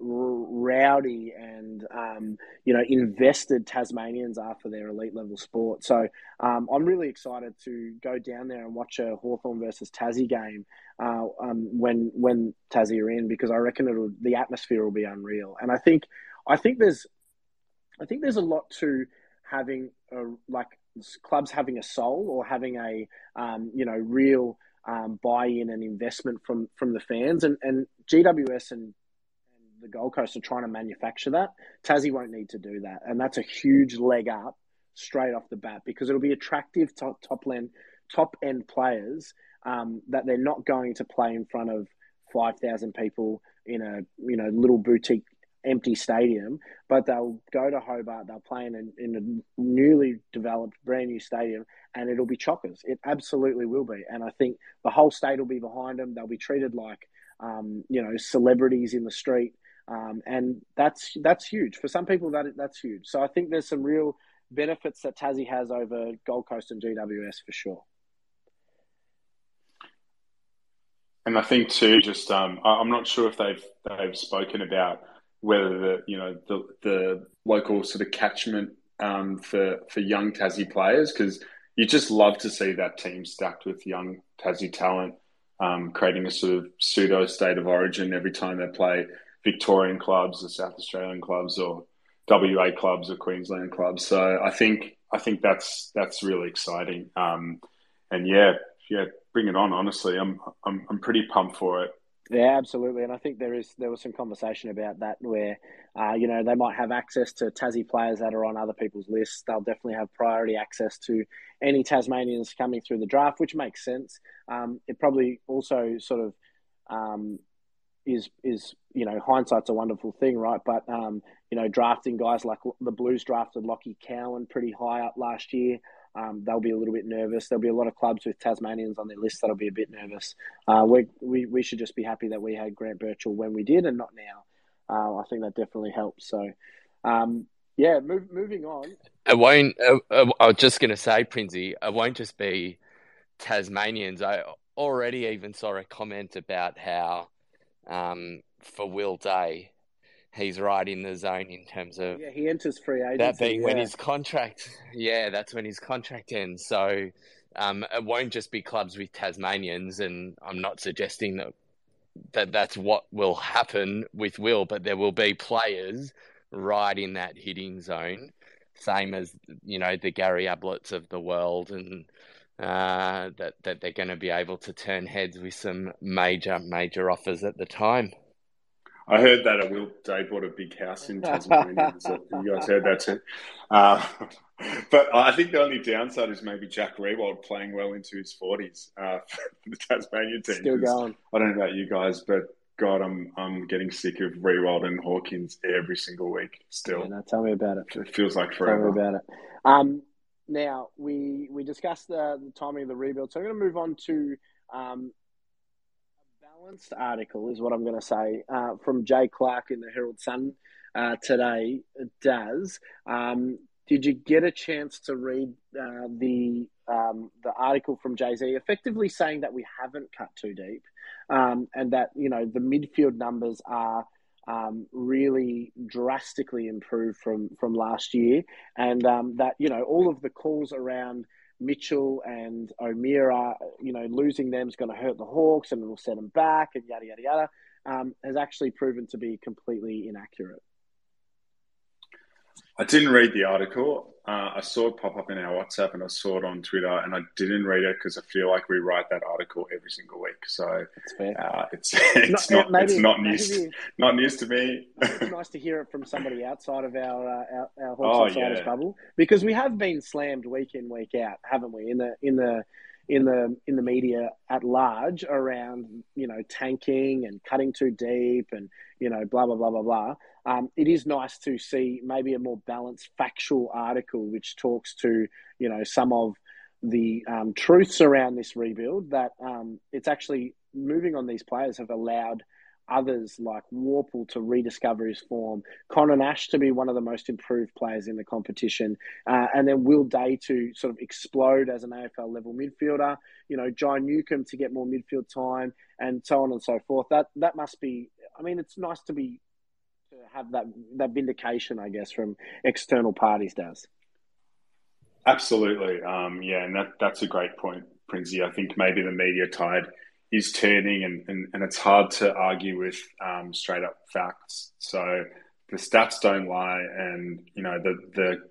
rowdy and um, you know invested Tasmanians are for their elite level sport. So um, I'm really excited to go down there and watch a Hawthorn versus Tassie game uh, um, when when Tassie are in because I reckon it'll the atmosphere will be unreal. And I think I think there's I think there's a lot to having a, like clubs having a soul or having a um, you know real um, buy-in and investment from from the fans and and GWS and, the Gold Coast are trying to manufacture that. Tassie won't need to do that, and that's a huge leg up straight off the bat because it'll be attractive to top end top end players um, that they're not going to play in front of five thousand people in a you know little boutique empty stadium, but they'll go to Hobart, they'll play in a, in a newly developed, brand new stadium, and it'll be chockers. It absolutely will be. And I think the whole state will be behind them. They'll be treated like, um, you know, celebrities in the street. Um, and that's that's huge for some people. That that's huge. So I think there's some real benefits that Tassie has over Gold Coast and GWS for sure. And I think too, just um, I'm not sure if they've they've spoken about whether the you know the the local sort of catchment um, for for young Tassie players because you just love to see that team stacked with young Tassie talent, um, creating a sort of pseudo state of origin every time they play Victorian clubs or South Australian clubs or WA clubs or Queensland clubs. So I think I think that's that's really exciting. Um, and yeah, yeah, bring it on. Honestly, I'm I'm I'm pretty pumped for it. Yeah, absolutely, and I think there is there was some conversation about that where, uh, you know, they might have access to Tassie players that are on other people's lists. They'll definitely have priority access to any Tasmanians coming through the draft, which makes sense. Um, it probably also sort of um, is is you know hindsight's a wonderful thing, right? But um, you know, drafting guys like the Blues drafted Lachie Cowan pretty high up last year um, they'll be a little bit nervous. There'll be a lot of clubs with Tasmanians on their list that'll be a bit nervous. Uh, we, we, we should just be happy that we had Grant Birchall when we did and not now. Uh, I think that definitely helps. So, um, yeah, move, moving on. It won't, uh, uh I was just going to say, Prinsey, it won't just be Tasmanians. I already even saw a comment about how um, for Will Day, he's right in the zone in terms of yeah he enters free agency that being yeah. when his contract yeah that's when his contract ends so um, it won't just be clubs with Tasmanians and I'm not suggesting that that that's what will happen with Will but there will be players right in that hitting zone same as you know the Gary Abletts of the world and uh, that that they're going to be able to turn heads with some major major offers at the time. I heard that at Will Day bought a big house in Tasmania. you guys heard that too. Uh, but I think the only downside is maybe Jack Riewoldt playing well into his 40s uh, for the Tasmanian team. Still going. I don't know about you guys, but God, I'm I'm getting sick of Rewald and Hawkins every single week. Still, yeah, no, tell me about it. It feels like forever. Tell me about it. Um, now we we discussed the, the timing of the rebuild, so I'm going to move on to um, balanced article, is what I'm going to say, uh, from Jay Clark in the Herald Sun uh, today. Does um, did you get a chance to read uh, the um, the article from Jay Z, effectively saying that we haven't cut too deep, um, and that you know the midfield numbers are. Um, really drastically improved from from last year, and um, that you know all of the calls around Mitchell and O'Meara, you know, losing them is going to hurt the Hawks and it'll set them back and yada, yada, yada, um, has actually proven to be completely inaccurate. I didn't read the article. Uh, I saw it pop up in our WhatsApp and I saw it on Twitter, and I didn't read it because I feel like we write that article every single week. So uh, it's it's not, not it's not news not news to me. it's nice to hear it from somebody outside of our uh, our, our Hawks oh, yeah. bubble because we have been slammed week in week out, haven't we? In the in the in the in the media at large around you know tanking and cutting too deep and you know blah blah blah blah blah. Um, it is nice to see maybe a more balanced factual article which talks to you know some of the um, truths around this rebuild that um, it's actually moving on these players have allowed others like Worpel to rediscover his form, Conor Nash to be one of the most improved players in the competition, uh, and then Will Day to sort of explode as an AFL level midfielder. You know, John Newcombe to get more midfield time, and so on and so forth. That that must be. I mean, it's nice to be have that that vindication, I guess, from external parties. Does absolutely, um, yeah, and that that's a great point, Princey. I think maybe the media tide is turning, and, and, and it's hard to argue with um, straight up facts. So the stats don't lie, and you know the the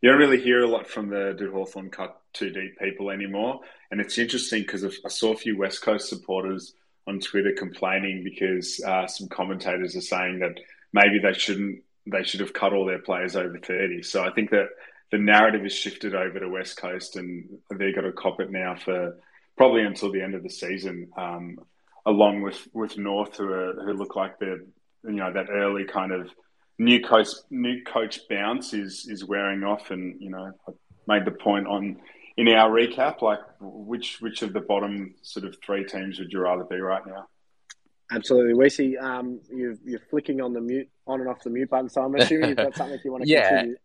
you don't really hear a lot from the do Hawthorn cut too deep people anymore. And it's interesting because I saw a few West Coast supporters on Twitter complaining because uh, some commentators are saying that maybe they shouldn't they should have cut all their players over 30. So I think that the narrative has shifted over to West Coast and they've got to cop it now for probably until the end of the season, um, along with, with North, who, are, who look like they're, you know, that early kind of new coach, new coach bounce is, is wearing off. And, you know, I made the point on in our recap, like which, which of the bottom sort of three teams would you rather be right now? Absolutely, Wesley. Um, you are flicking on the mute, on and off the mute button. So I'm assuming you've got something you want to yeah. contribute.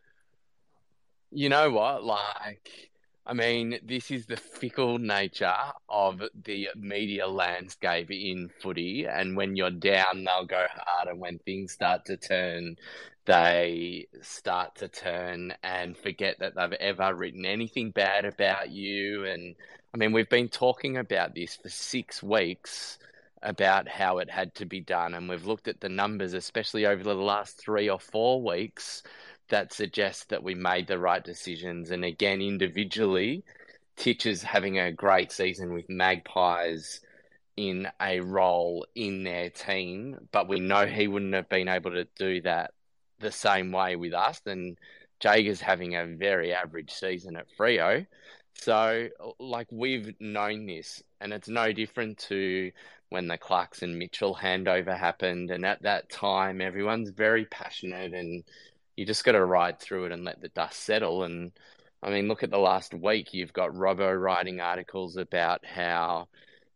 You know what? Like, I mean, this is the fickle nature of the media landscape in footy. And when you're down, they'll go hard. And when things start to turn, they start to turn and forget that they've ever written anything bad about you. And I mean, we've been talking about this for six weeks about how it had to be done. And we've looked at the numbers, especially over the last three or four weeks that suggests that we made the right decisions. And again, individually, Titch is having a great season with Magpies in a role in their team, but we know he wouldn't have been able to do that the same way with us. And Jaeger's having a very average season at Freo. So, like, we've known this, and it's no different to when the Clarkson Mitchell handover happened. And at that time, everyone's very passionate and you just got to ride through it and let the dust settle. And I mean, look at the last week. You've got Robbo writing articles about how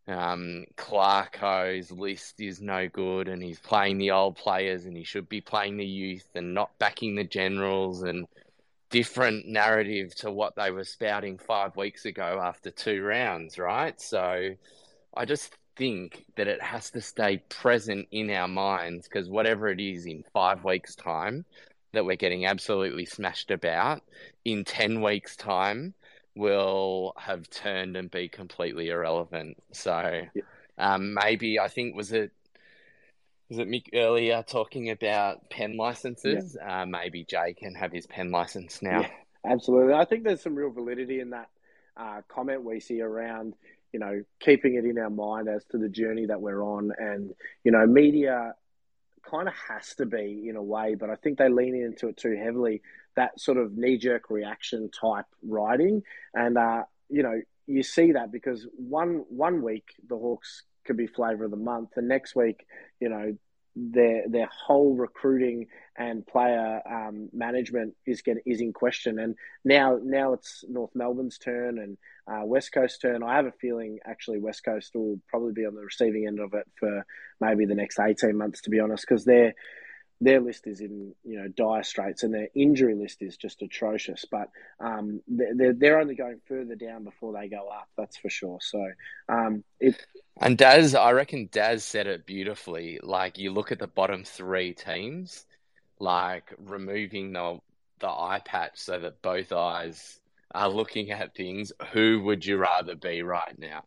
um, Clarko's list is no good and he's playing the old players and he should be playing the youth and not backing the generals and different narrative to what they were spouting five weeks ago after two rounds, right? So I just think that it has to stay present in our minds because whatever it is in five weeks' time, that we're getting absolutely smashed about in 10 weeks' time will have turned and be completely irrelevant. So um, maybe I think was it was it Mick earlier talking about pen licenses? Yeah. Uh, maybe Jay can have his pen license now. Yeah, absolutely. I think there's some real validity in that uh, comment we see around you know keeping it in our mind as to the journey that we're on, and you know media kind of has to be in a way, but I think they lean into it too heavily. That sort of knee jerk reaction type writing, and uh, you know you see that because one one week the Hawks could be flavour of the month, the next week you know their their whole recruiting and player um, management is get, is in question. And now now it's North Melbourne's turn and uh, West Coast turn. I have a feeling actually West Coast will probably be on the receiving end of it for maybe the next eighteen months, to be honest, because they're their list is in you know dire straits and their injury list is just atrocious. But um, they're they're only going further down before they go up. That's for sure. So um. And Daz, I reckon Daz said it beautifully. Like you look at the bottom three teams, like removing the the eye patch so that both eyes are looking at things. Who would you rather be right now?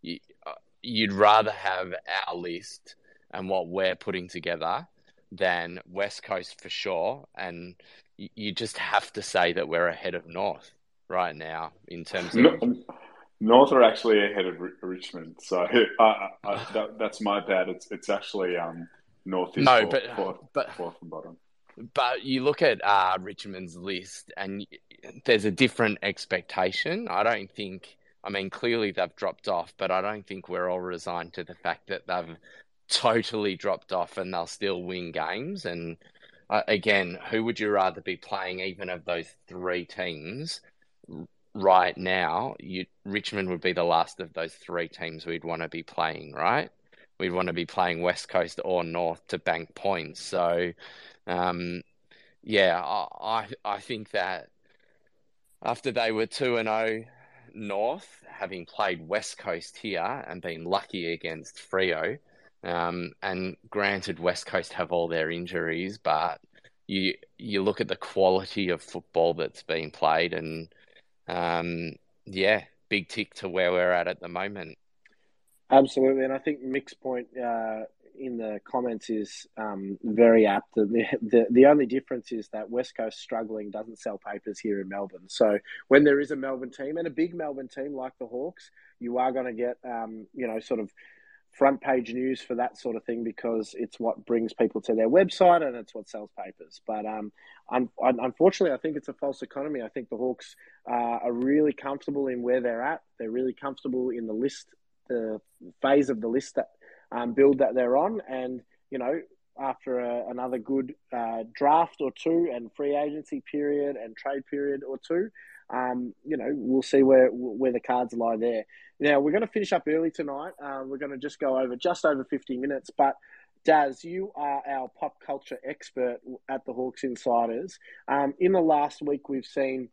You, uh, you'd rather have our list and what we're putting together than West Coast for sure. And you just have to say that we're ahead of North right now in terms of. North are actually ahead of Richmond, so that, that's my bad. It's it's actually um, North is no, fourth, but, fourth, but, fourth from bottom. But you look at uh, Richmond's list, and there's a different expectation. I don't think. I mean, clearly they've dropped off, but I don't think we're all resigned to the fact that they've totally dropped off and they'll still win games. And uh, again, who would you rather be playing, even of those three teams right now? You, Richmond would be the last of those three teams we'd want to be playing, right? We'd want to be playing West Coast or North to bank points. So, um, yeah, I, I think that after they were 2 and 0 North, having played West Coast here and been lucky against Freo, um, and granted, West Coast have all their injuries, but you you look at the quality of football that's being played, and um, yeah, big tick to where we're at at the moment. Absolutely, and I think Mick's point uh, in the comments is um, very apt. The, the the only difference is that West Coast struggling doesn't sell papers here in Melbourne. So when there is a Melbourne team and a big Melbourne team like the Hawks, you are going to get um, you know sort of front page news for that sort of thing because it's what brings people to their website and it's what sells papers. But um, un- unfortunately, I think it's a false economy. I think the Hawks uh, are really comfortable in where they're at. They're really comfortable in the list, the phase of the list that um, build that they're on, and you know. After a, another good uh, draft or two, and free agency period and trade period or two, um, you know, we'll see where where the cards lie there. Now we're going to finish up early tonight. Uh, we're going to just go over just over fifty minutes, but. Daz, you are our pop culture expert at the Hawks Insiders. Um, in the last week, we've seen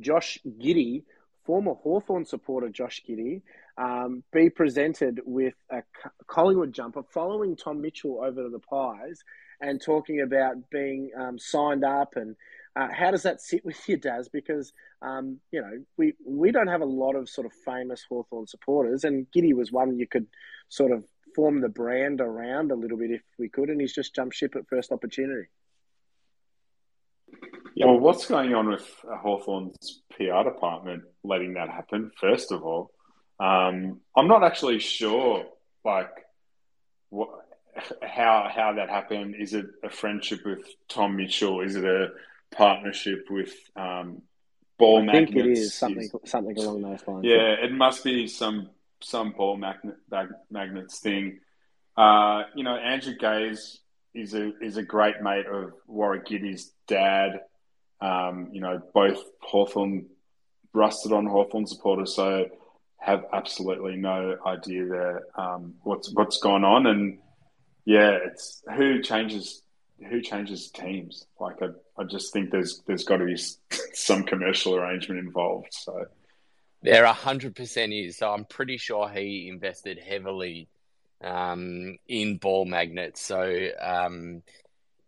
Josh Giddey, former Hawthorn supporter Josh Giddey, um, be presented with a Collingwood jumper following Tom Mitchell over to the Pies and talking about being um, signed up and uh, how does that sit with you, Daz? Because um, you know we we don't have a lot of sort of famous Hawthorn supporters, and Giddey was one you could sort of form the brand around a little bit if we could, and he's just jumped ship at first opportunity. Yeah. Well, what's going on with Hawthorn's PR department letting that happen? First of all, um, I'm not actually sure, like, what, how how that happened. Is it a friendship with Tom Mitchell? Is it a partnership with um, ball magnets. I think it is something something along those lines. Yeah, it must be some some ball magnet magnets thing. Uh, you know, Andrew Gaze is a is a great mate of Warwick Giddey's dad. Um, you know, both Hawthorn rusted on Hawthorn supporters, so have absolutely no idea there um, what's what's gone on, and yeah, it's who changes who changes teams. Like I, I just think there's there's got to be some commercial arrangement involved. So there hundred percent is. So I'm pretty sure he invested heavily um, in ball magnets. So um,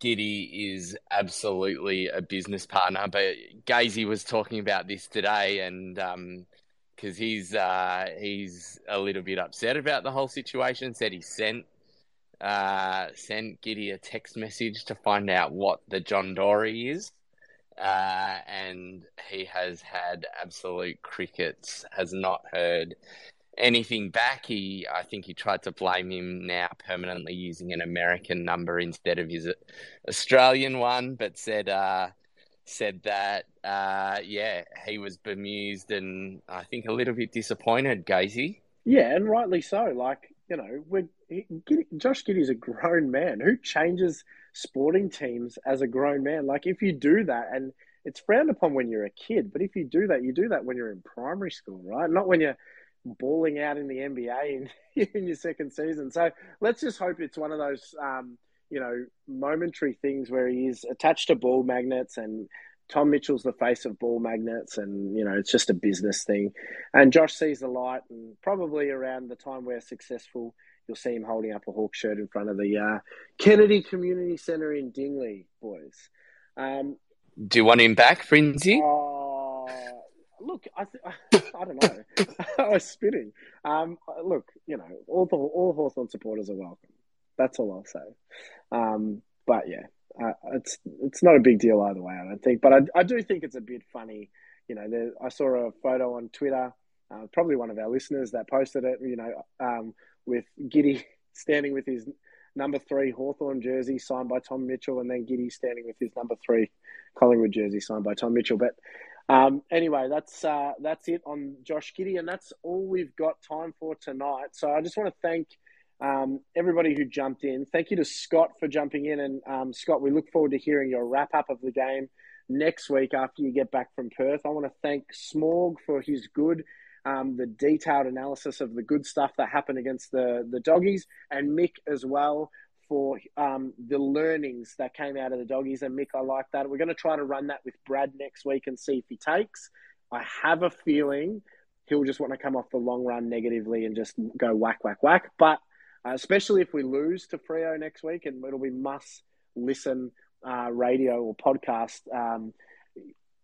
Giddey is absolutely a business partner. But Gazy was talking about this today, and because um, he's uh, he's a little bit upset about the whole situation. Said he sent uh, sent Giddey a text message to find out what the John Dory is. Uh, and he has had absolute crickets, has not heard anything back. He, I think he tried to blame him now permanently using an American number instead of his Australian one, but said, uh, said that, uh, yeah, he was bemused and I think a little bit disappointed, Gazy. Yeah, and rightly so. Like, you know, we're, Josh Giddey's a grown man. Who changes sporting teams as a grown man? Like, if you do that, and it's frowned upon when you're a kid, but if you do that, you do that when you're in primary school, right? Not when you're balling out in the NBA in, in your second season. So let's just hope it's one of those, um, you know, momentary things where he is attached to ball magnets and Tom Mitchell's the face of ball magnets, and you know it's just a business thing. And Josh sees the light, and probably around the time we're successful, you'll see him holding up a Hawk shirt in front of the uh, Kennedy Community Centre in Dingley, boys. Um, Do you want him back, Frinzy? Uh, look, I, th- I don't know. I was spitting. Um, look, you know, all the, all Hawthorn supporters are welcome. That's all I'll say. Um, but yeah, uh, it's it's not a big deal either way, I don't think. But I, I do think it's a bit funny. You know, there, I saw a photo on Twitter, uh, probably one of our listeners that posted it. You know, um, with Giddey standing with his number three Hawthorn jersey signed by Tom Mitchell, and then Giddey standing with his number three Collingwood jersey signed by Tom Mitchell. But um, anyway, that's uh, that's it on Josh Giddey, and that's all we've got time for tonight. So I just want to thank um, everybody who jumped in. Thank you to Scott for jumping in. And um, Scott, we look forward to hearing your wrap up of the game next week after you get back from Perth. I want to thank Smorg for his good, um, the detailed analysis of the good stuff that happened against the, the doggies, and Mick as well for um, the learnings that came out of the doggies. And Mick, I like that. We're going to try to run that with Brad next week and see if he takes. I have a feeling he'll just want to come off the long run negatively and just go whack, whack, whack. But uh, especially if we lose to Freo next week, and it'll be must listen uh, radio or podcast um,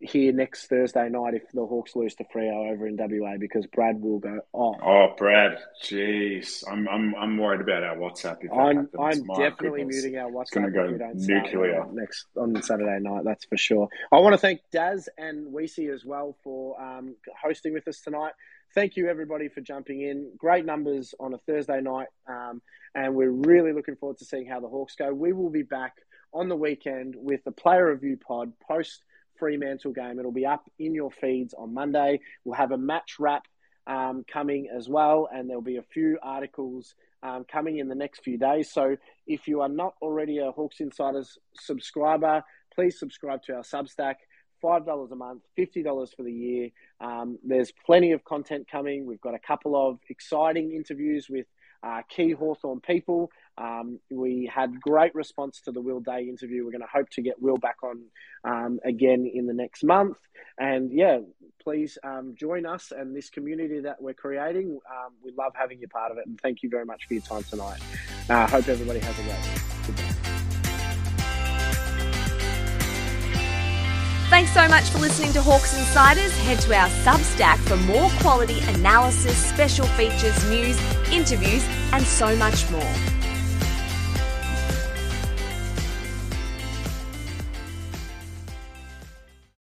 here next Thursday night if the Hawks lose to Freo over in WA because Brad will go oh oh Brad jeez I'm I'm I'm worried about our WhatsApp if I'm I'm definitely goodness. muting our WhatsApp it's going to go nuclear next on Saturday night that's for sure I want to thank Daz and Weesey as well for um, hosting with us tonight thank you everybody for jumping in. Great numbers on a Thursday night, um, and we're really looking forward to seeing how the Hawks go. We will be back on the weekend with the player review pod post Fremantle game. It'll be up in your feeds on Monday. We'll have a match wrap um, coming as well, and there'll be a few articles um, coming in the next few days. So if you are not already a Hawks Insiders subscriber, please subscribe to our Substack. $5 a month, $50 for the year. Um, there's plenty of content coming. We've got a couple of exciting interviews with uh, key Hawthorn people. Um, we had great response to the Will Day interview. We're going to hope to get Will back on um, again in the next month. And yeah, please um, join us and this community that we're creating. Um, we love having you part of it, and thank you very much for your time tonight. I uh, hope everybody has a great day. Thanks so much for listening to Hawks Insiders. Head to our Substack for more quality analysis, special features, news, interviews, and so much more.